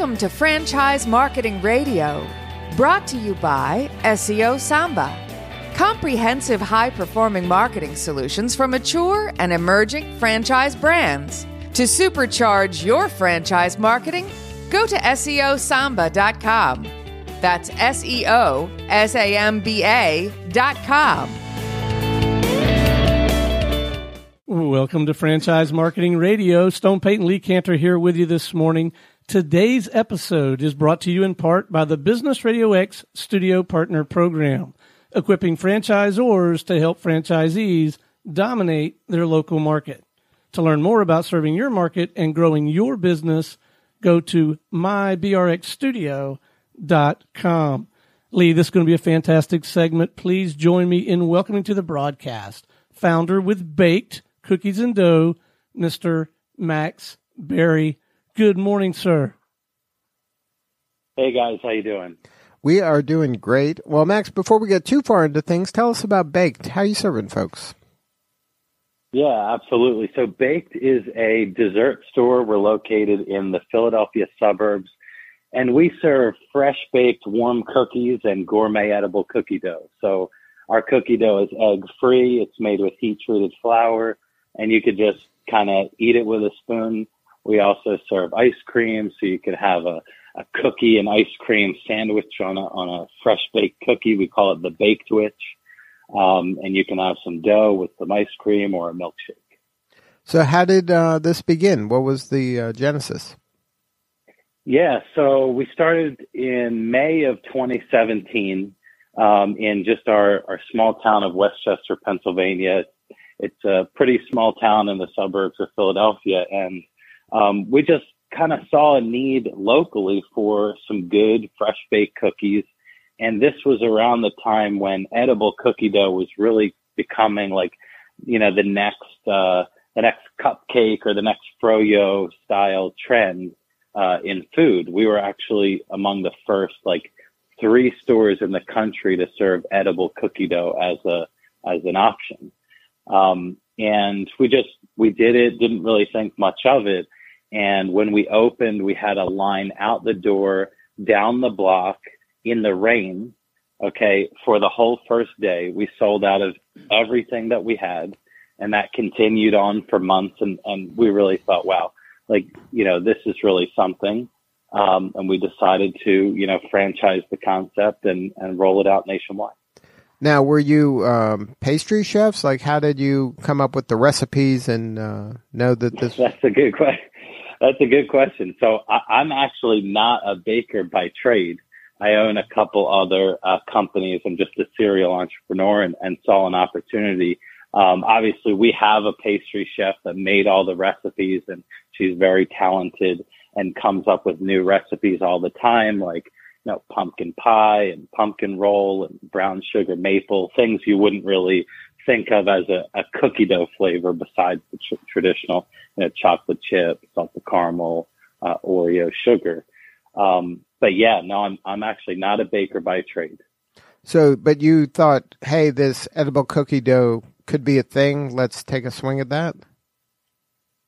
Welcome to Franchise Marketing Radio, brought to you by SEO Samba. Comprehensive high performing marketing solutions for mature and emerging franchise brands. To supercharge your franchise marketing, go to SEOSamba.com. That's S E O S A M B A.com. Welcome to Franchise Marketing Radio. Stone Payton Lee Kantor here with you this morning. Today's episode is brought to you in part by the Business Radio X Studio Partner Program, equipping franchisors to help franchisees dominate their local market. To learn more about serving your market and growing your business, go to mybrxstudio.com. Lee, this is going to be a fantastic segment. Please join me in welcoming to the broadcast founder with Baked Cookies and Dough, Mr. Max Berry. Good morning, sir. Hey guys, how you doing? We are doing great. Well, Max, before we get too far into things, tell us about Baked. How you serving folks? Yeah, absolutely. So Baked is a dessert store. We're located in the Philadelphia suburbs, and we serve fresh baked warm cookies and gourmet edible cookie dough. So our cookie dough is egg free. It's made with heat treated flour, and you could just kind of eat it with a spoon. We also serve ice cream, so you could have a, a cookie and ice cream sandwich on a, on a fresh baked cookie. We call it the baked witch. Um, and you can have some dough with some ice cream or a milkshake. So, how did uh, this begin? What was the uh, genesis? Yeah, so we started in May of 2017 um, in just our, our small town of West Chester, Pennsylvania. It's a pretty small town in the suburbs of Philadelphia, and um, we just kind of saw a need locally for some good fresh baked cookies and this was around the time when edible cookie dough was really becoming like, you know, the next, uh, the next cupcake or the next froyo style trend, uh, in food. We were actually among the first, like, three stores in the country to serve edible cookie dough as a, as an option. Um, and we just, we did it, didn't really think much of it. And when we opened, we had a line out the door, down the block, in the rain, okay, for the whole first day. We sold out of everything that we had, and that continued on for months. And, and we really thought, wow, like, you know, this is really something. Um, and we decided to, you know, franchise the concept and, and roll it out nationwide. Now, were you um, pastry chefs? Like, how did you come up with the recipes and uh, know that this? That's a good question. That's a good question. So I, I'm actually not a baker by trade. I own a couple other uh, companies. I'm just a serial entrepreneur and, and saw an opportunity. Um, obviously, we have a pastry chef that made all the recipes, and she's very talented and comes up with new recipes all the time, like you know pumpkin pie and pumpkin roll and brown sugar maple things you wouldn't really think of as a, a cookie dough flavor besides the tr- traditional you know, chocolate chip, salted caramel, uh, Oreo sugar. Um, but yeah, no, I'm I'm actually not a baker by trade. So, but you thought, hey, this edible cookie dough could be a thing. Let's take a swing at that.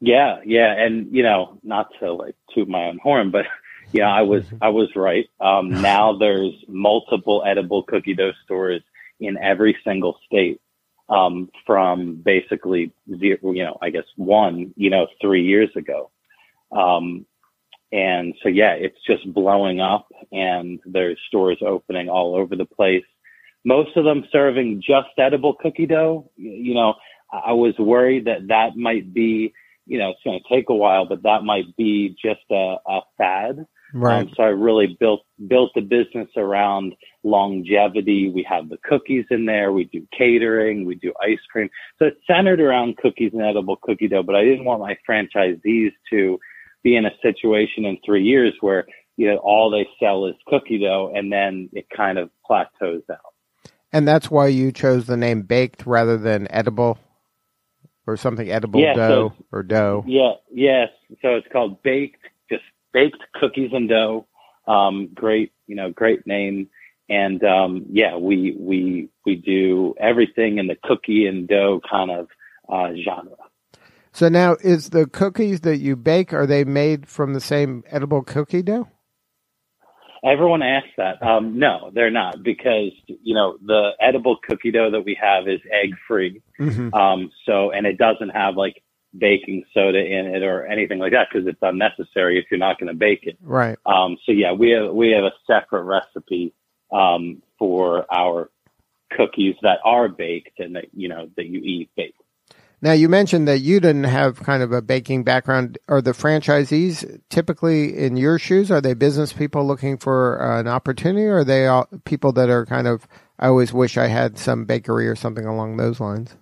Yeah, yeah, and you know, not to like toot my own horn, but yeah, I was I was right. Um, now there's multiple edible cookie dough stores in every single state. Um, from basically zero, you know, I guess one, you know, three years ago. Um, and so, yeah, it's just blowing up and there's stores opening all over the place. Most of them serving just edible cookie dough. You know, I was worried that that might be, you know, it's going to take a while, but that might be just a, a fad. Right. Um, so I really built built the business around longevity. We have the cookies in there. We do catering. We do ice cream. So it's centered around cookies and edible cookie dough. But I didn't want my franchisees to be in a situation in three years where you know all they sell is cookie dough and then it kind of plateaus out and that's why you chose the name baked rather than edible or something edible yeah, dough so, or dough yeah yes so it's called baked just baked cookies and dough um, great you know great name and um, yeah we we we do everything in the cookie and dough kind of uh, genre so now, is the cookies that you bake are they made from the same edible cookie dough? Everyone asks that. Um, no, they're not because you know the edible cookie dough that we have is egg free. Mm-hmm. Um, so and it doesn't have like baking soda in it or anything like that because it's unnecessary if you're not going to bake it. Right. Um, so yeah, we have we have a separate recipe um, for our cookies that are baked and that you know that you eat baked. Now you mentioned that you didn't have kind of a baking background. Are the franchisees typically in your shoes? Are they business people looking for uh, an opportunity, or are they all people that are kind of? I always wish I had some bakery or something along those lines.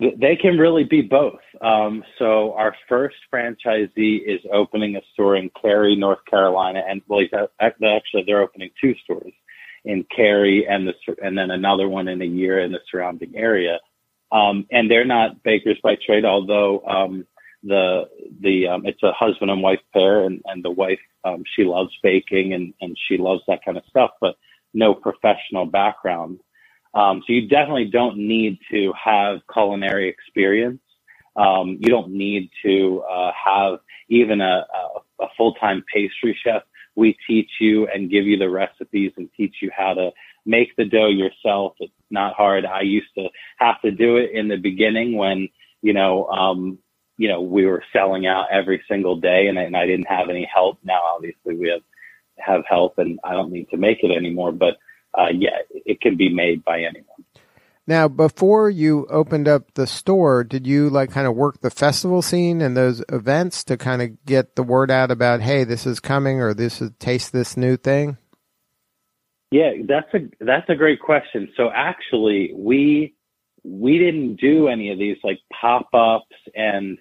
They can really be both. Um, so our first franchisee is opening a store in Cary, North Carolina, and well, actually they're opening two stores in Cary and the and then another one in a year in the surrounding area. Um, and they're not bakers by trade, although um, the the um, it's a husband and wife pair, and and the wife um, she loves baking and and she loves that kind of stuff, but no professional background. Um, so you definitely don't need to have culinary experience. Um, you don't need to uh, have even a, a, a full-time pastry chef. We teach you and give you the recipes and teach you how to make the dough yourself. It's not hard. I used to have to do it in the beginning when, you know, um, you know, we were selling out every single day and, and I didn't have any help. Now, obviously we have, have help and I don't need to make it anymore, but uh, yeah, it can be made by anyone. Now, before you opened up the store, did you like kind of work the festival scene and those events to kind of get the word out about, hey, this is coming or this is taste this new thing? Yeah, that's a that's a great question. So actually, we we didn't do any of these like pop ups and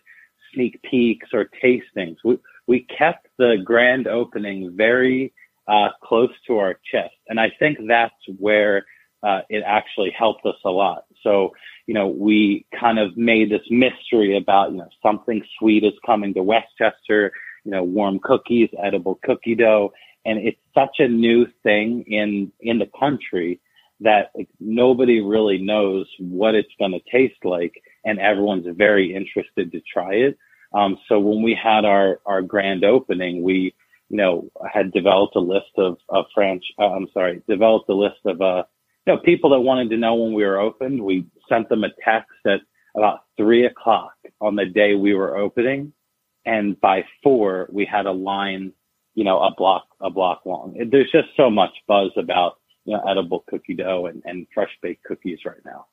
sneak peeks or tastings. We we kept the grand opening very uh, close to our chest. And I think that's where uh, it actually helped us a lot. So, you know, we kind of made this mystery about, you know, something sweet is coming to West Chester, you know, warm cookies, edible cookie dough. And it's such a new thing in, in the country that like, nobody really knows what it's going to taste like. And everyone's very interested to try it. Um, so when we had our, our grand opening, we, you know, had developed a list of, of French, uh, I'm sorry, developed a list of, uh, you know, people that wanted to know when we were opened. We sent them a text at about three o'clock on the day we were opening. And by four, we had a line, you know, a block, a block long. There's just so much buzz about, you know, edible cookie dough and, and fresh baked cookies right now.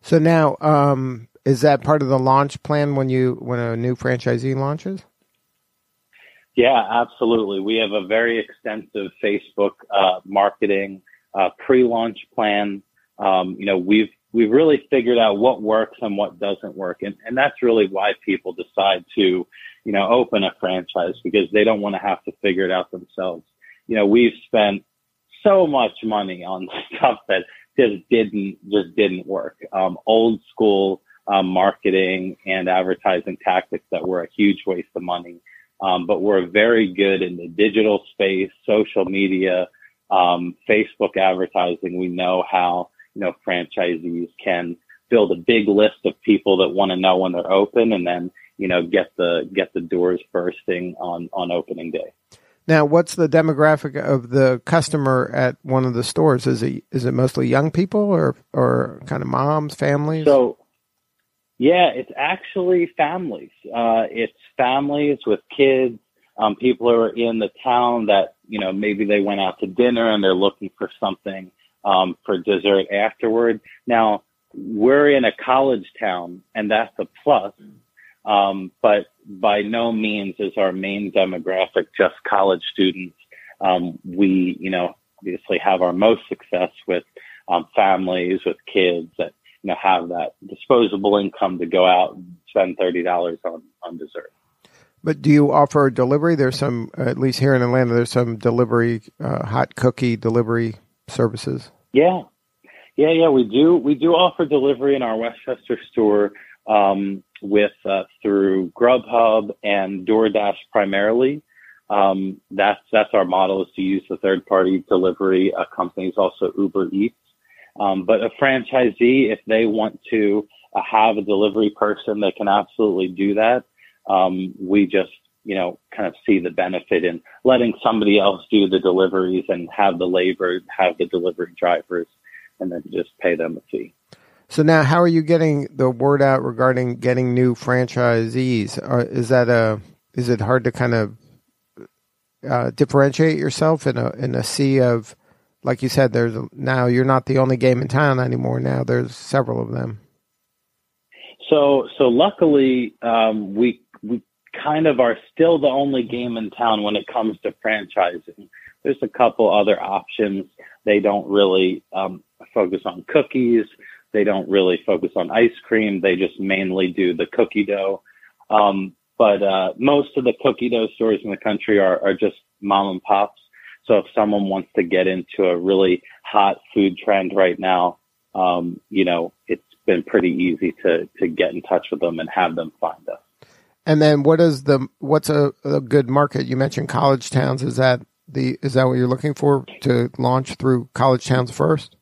So now, um, is that part of the launch plan when you, when a new franchisee launches? Yeah, absolutely. We have a very extensive Facebook uh, marketing uh, pre-launch plan. Um, you know, we've we've really figured out what works and what doesn't work, and and that's really why people decide to, you know, open a franchise because they don't want to have to figure it out themselves. You know, we've spent so much money on stuff that just didn't just didn't work. Um, old school um, marketing and advertising tactics that were a huge waste of money. Um, but we're very good in the digital space, social media, um, Facebook advertising. We know how, you know, franchisees can build a big list of people that want to know when they're open and then, you know, get the, get the doors bursting on, on opening day. Now, what's the demographic of the customer at one of the stores? Is it is it mostly young people or or kind of moms, families? So yeah, it's actually families. Uh, it's families with kids, um, people are in the town that, you know, maybe they went out to dinner and they're looking for something, um, for dessert afterward. Now, we're in a college town and that's a plus. Um, but by no means is our main demographic just college students. Um, we, you know, obviously have our most success with, um, families with kids that you know, have that disposable income to go out and spend thirty dollars on on dessert. But do you offer delivery? There's some, at least here in Atlanta, there's some delivery, uh, hot cookie delivery services. Yeah, yeah, yeah. We do we do offer delivery in our West Chester store um, with uh, through Grubhub and DoorDash primarily. Um, that's that's our model is to use the third party delivery uh, companies, also Uber Eats. Um, but a franchisee, if they want to uh, have a delivery person, they can absolutely do that. Um, we just you know, kind of see the benefit in letting somebody else do the deliveries and have the labor, have the delivery drivers, and then just pay them a fee. So now, how are you getting the word out regarding getting new franchisees? Uh, is that a is it hard to kind of uh, differentiate yourself in a in a sea of, like you said, there's now you're not the only game in town anymore. Now there's several of them. So so luckily um, we we kind of are still the only game in town when it comes to franchising. There's a couple other options. They don't really um, focus on cookies. They don't really focus on ice cream. They just mainly do the cookie dough. Um, but uh, most of the cookie dough stores in the country are, are just mom and pops. So if someone wants to get into a really hot food trend right now, um, you know, it's been pretty easy to to get in touch with them and have them find us. And then what is the what's a, a good market? You mentioned college towns. Is that the is that what you're looking for to launch through college towns first?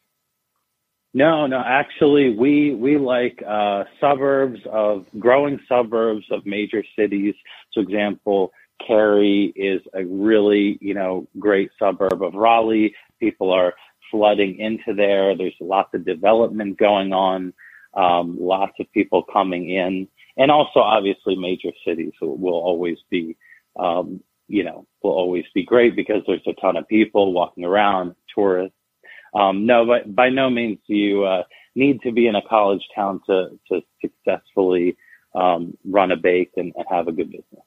No, no. Actually, we we like uh, suburbs of growing suburbs of major cities. So, example, Cary is a really you know great suburb of Raleigh. People are flooding into there. There's lots of development going on. Um, lots of people coming in and also obviously major cities will always be, um, you know, will always be great because there's a ton of people walking around, tourists. Um, no, but by no means do you uh, need to be in a college town to to successfully um, run a bake and, and have a good business.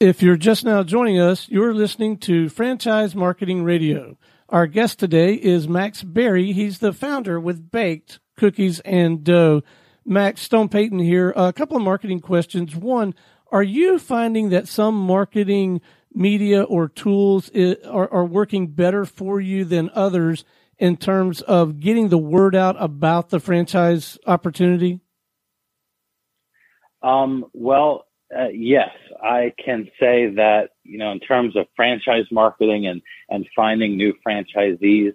If you're just now joining us, you're listening to Franchise Marketing Radio. Our guest today is Max Berry. He's the founder with Baked Cookies and Dough. Max Stone Payton here. A couple of marketing questions. One, are you finding that some marketing media or tools are, are working better for you than others in terms of getting the word out about the franchise opportunity? Um, well, uh, yes, I can say that, you know, in terms of franchise marketing and, and finding new franchisees,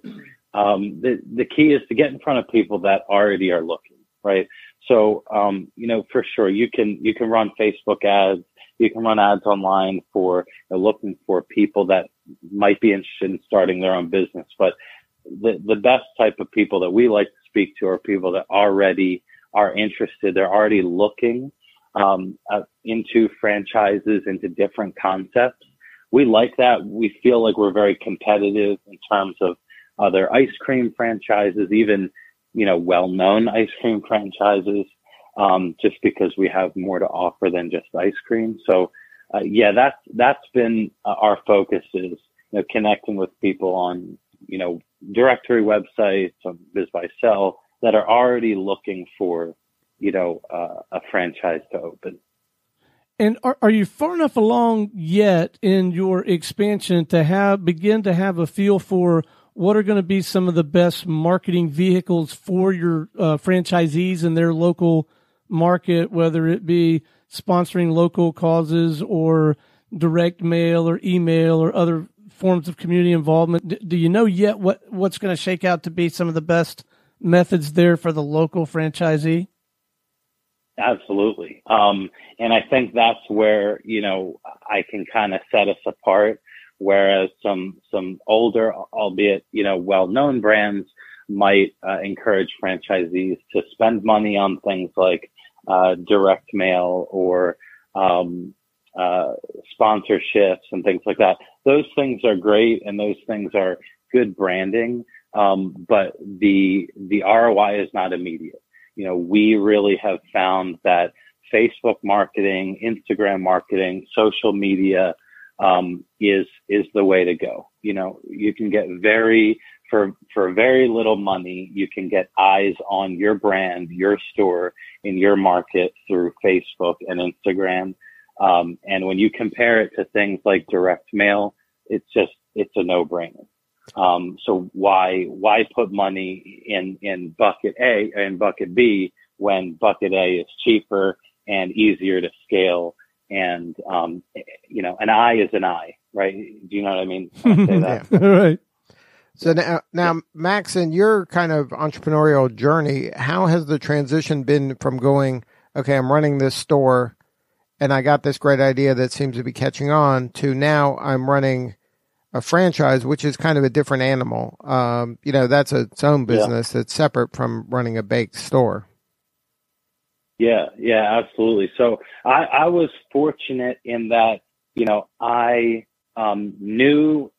um, the, the key is to get in front of people that already are looking, right? So, um, you know, for sure, you can you can run Facebook ads, you can run ads online for you know, looking for people that might be interested in starting their own business. But the the best type of people that we like to speak to are people that already are interested. They're already looking um, uh, into franchises, into different concepts. We like that. We feel like we're very competitive in terms of other ice cream franchises, even you know, well-known ice cream franchises, um, just because we have more to offer than just ice cream. So, uh, yeah, that's, that's been uh, our focus is, you know, connecting with people on, you know, directory websites, on BizBuySell that are already looking for, you know, uh, a franchise to open. And are, are you far enough along yet in your expansion to have begin to have a feel for what are going to be some of the best marketing vehicles for your uh, franchisees in their local market, whether it be sponsoring local causes or direct mail or email or other forms of community involvement. D- do you know yet what, what's going to shake out to be some of the best methods there for the local franchisee? Absolutely. Um, and I think that's where, you know, I can kind of set us apart whereas some some older, albeit you know well-known brands might uh, encourage franchisees to spend money on things like uh, direct mail or um, uh, sponsorships and things like that. Those things are great and those things are good branding, um, but the the ROI is not immediate. You know, we really have found that Facebook marketing, Instagram marketing, social media um, is is the way to go. You know, you can get very for for very little money, you can get eyes on your brand, your store in your market through Facebook and Instagram. Um, and when you compare it to things like direct mail, it's just it's a no brainer. Um, so why why put money in in bucket A and bucket B when bucket A is cheaper and easier to scale and um, you know, an eye is an eye, right? Do you know what I mean? I say that. yeah. right. So now, now, Max, in your kind of entrepreneurial journey, how has the transition been from going, okay, I'm running this store, and I got this great idea that seems to be catching on to now I'm running a franchise, which is kind of a different animal. Um, you know, that's a, its own business. Yeah. It's separate from running a baked store. Yeah, yeah, absolutely. So I, I was fortunate in that, you know, I um, knew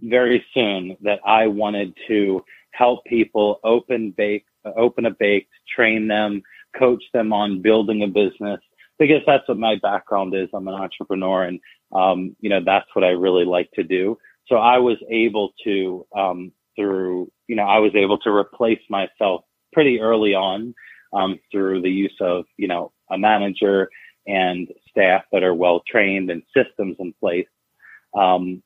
very soon that I wanted to help people open bake, open a bake, train them, coach them on building a business because that's what my background is. I'm an entrepreneur and, um, you know, that's what I really like to do. So I was able to, um, through, you know, I was able to replace myself pretty early on, um, through the use of, you know, a manager and staff that are well trained and systems in place. Um,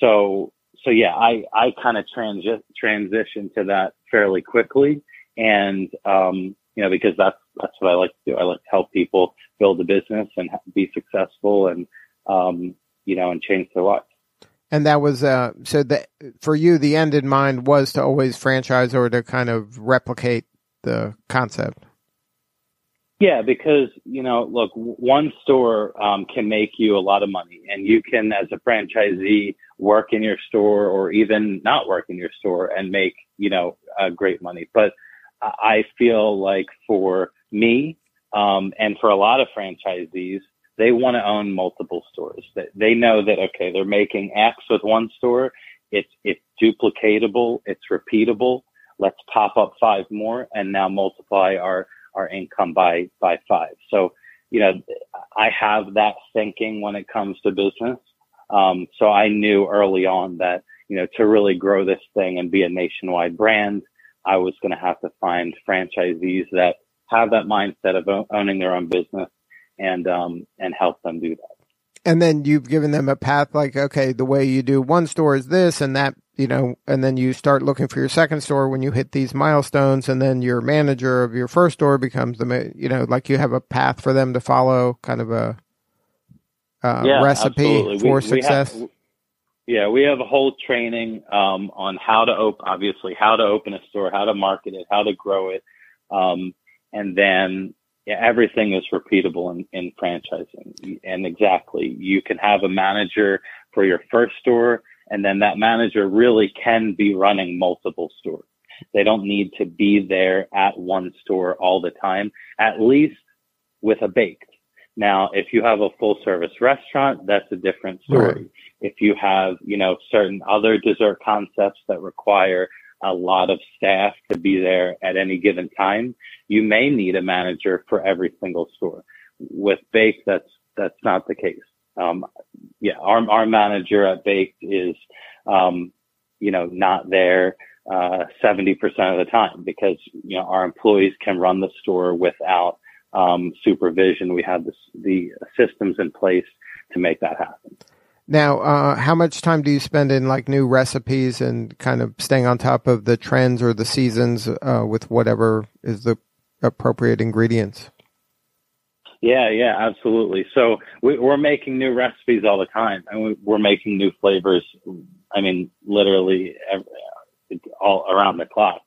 so, so yeah, I, I kind of transi- transitioned to that fairly quickly. And, um, you know, because that's, that's what I like to do. I like to help people build a business and be successful and, um, you know, and change their lives. And that was uh, so that for you, the end in mind was to always franchise or to kind of replicate the concept. Yeah, because you know, look, one store um, can make you a lot of money, and you can, as a franchisee, work in your store or even not work in your store and make you know uh, great money. But I feel like for me um, and for a lot of franchisees, they want to own multiple stores. They, they know that okay, they're making X with one store. It's it's duplicatable. It's repeatable. Let's pop up five more and now multiply our our income by by five. So you know, I have that thinking when it comes to business. Um, so I knew early on that you know to really grow this thing and be a nationwide brand, I was going to have to find franchisees that have that mindset of owning their own business and um, and help them do that. And then you've given them a path like, okay, the way you do one store is this and that, you know, and then you start looking for your second store when you hit these milestones, and then your manager of your first store becomes the, you know, like you have a path for them to follow, kind of a uh, yeah, recipe absolutely. for we, success. We have, yeah, we have a whole training um, on how to open, obviously, how to open a store, how to market it, how to grow it, um, and then yeah, everything is repeatable in, in franchising. And exactly, you can have a manager for your first store, and then that manager really can be running multiple stores. They don't need to be there at one store all the time, at least with a baked. Now, if you have a full service restaurant, that's a different story. Right. If you have, you know, certain other dessert concepts that require a lot of staff to be there at any given time, you may need a manager for every single store. With Baked, that's that's not the case. Um, yeah, our our manager at Baked is, um, you know, not there uh, seventy uh, percent of the time because you know our employees can run the store without um, supervision. We have this, the systems in place to make that happen. Now, uh, how much time do you spend in like new recipes and kind of staying on top of the trends or the seasons uh, with whatever is the appropriate ingredients? Yeah, yeah, absolutely. So we, are making new recipes all the time, and we, are making new flavors. I mean, literally every, all around the clock,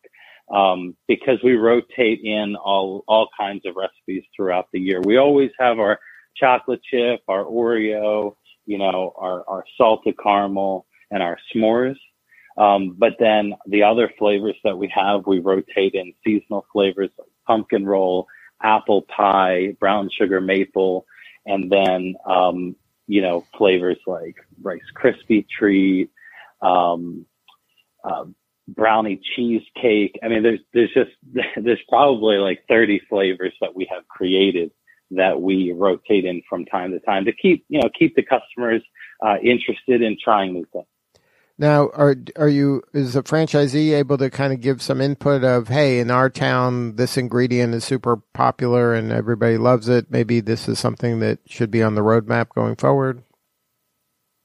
um, because we rotate in all all kinds of recipes throughout the year. We always have our chocolate chip, our Oreo, you know, our, our salted caramel and our s'mores. Um, but then the other flavors that we have, we rotate in seasonal flavors like pumpkin roll, apple pie, brown sugar maple, and then, um, you know, flavors like Rice Krispie treat, um, uh, brownie cheesecake. I mean, there's, there's just, there's probably like 30 flavors that we have created that we rotate in from time to time to keep you know keep the customers uh, interested in trying new things. Now, are are you is a franchisee able to kind of give some input of hey, in our town this ingredient is super popular and everybody loves it. Maybe this is something that should be on the roadmap going forward.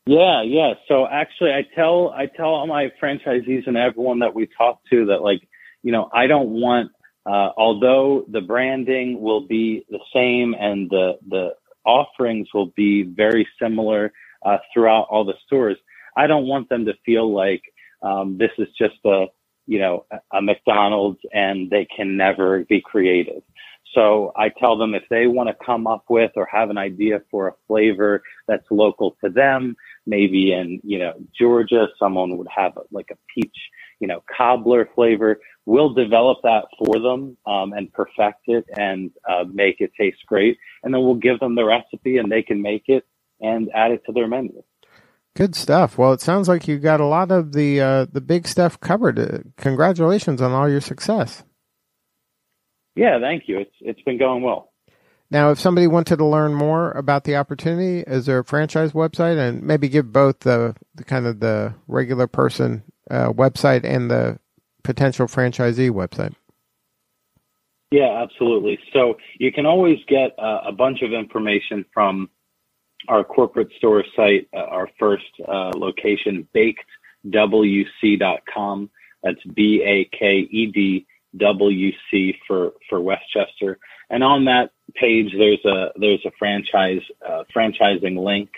Yeah, yeah. So actually, I tell I tell all my franchisees and everyone that we talk to that like you know I don't want uh, although the branding will be the same and the, the offerings will be very similar uh, throughout all the stores, I don't want them to feel like um, this is just a, you know, a McDonald's and they can never be creative. So I tell them if they want to come up with or have an idea for a flavor that's local to them, maybe in, you know, Georgia, someone would have like a peach, you know, cobbler flavor. We'll develop that for them um, and perfect it and uh, make it taste great. And then we'll give them the recipe and they can make it and add it to their menu. Good stuff. Well, it sounds like you got a lot of the uh, the big stuff covered. Uh, congratulations on all your success. Yeah, thank you. It's it's been going well. Now, if somebody wanted to learn more about the opportunity, is there a franchise website, and maybe give both the, the kind of the regular person uh, website and the potential franchisee website? Yeah, absolutely. So you can always get uh, a bunch of information from our corporate store site, uh, our first uh, location, bakedwc.com. That's B A K E D W C for for West Chester. And on that page, there's a there's a franchise uh, franchising link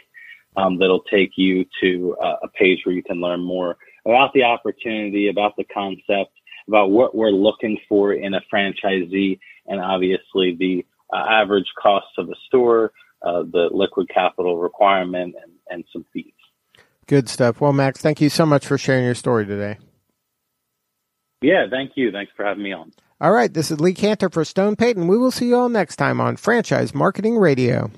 um, that'll take you to uh, a page where you can learn more about the opportunity, about the concept, about what we're looking for in a franchisee, and obviously the uh, average cost of a store, uh, the liquid capital requirement, and, and some fees. Good stuff. Well, Max, thank you so much for sharing your story today. Yeah, thank you. Thanks for having me on. All right, this is Lee Kantor for Stone Payton. We will see you all next time on Franchise Marketing Radio.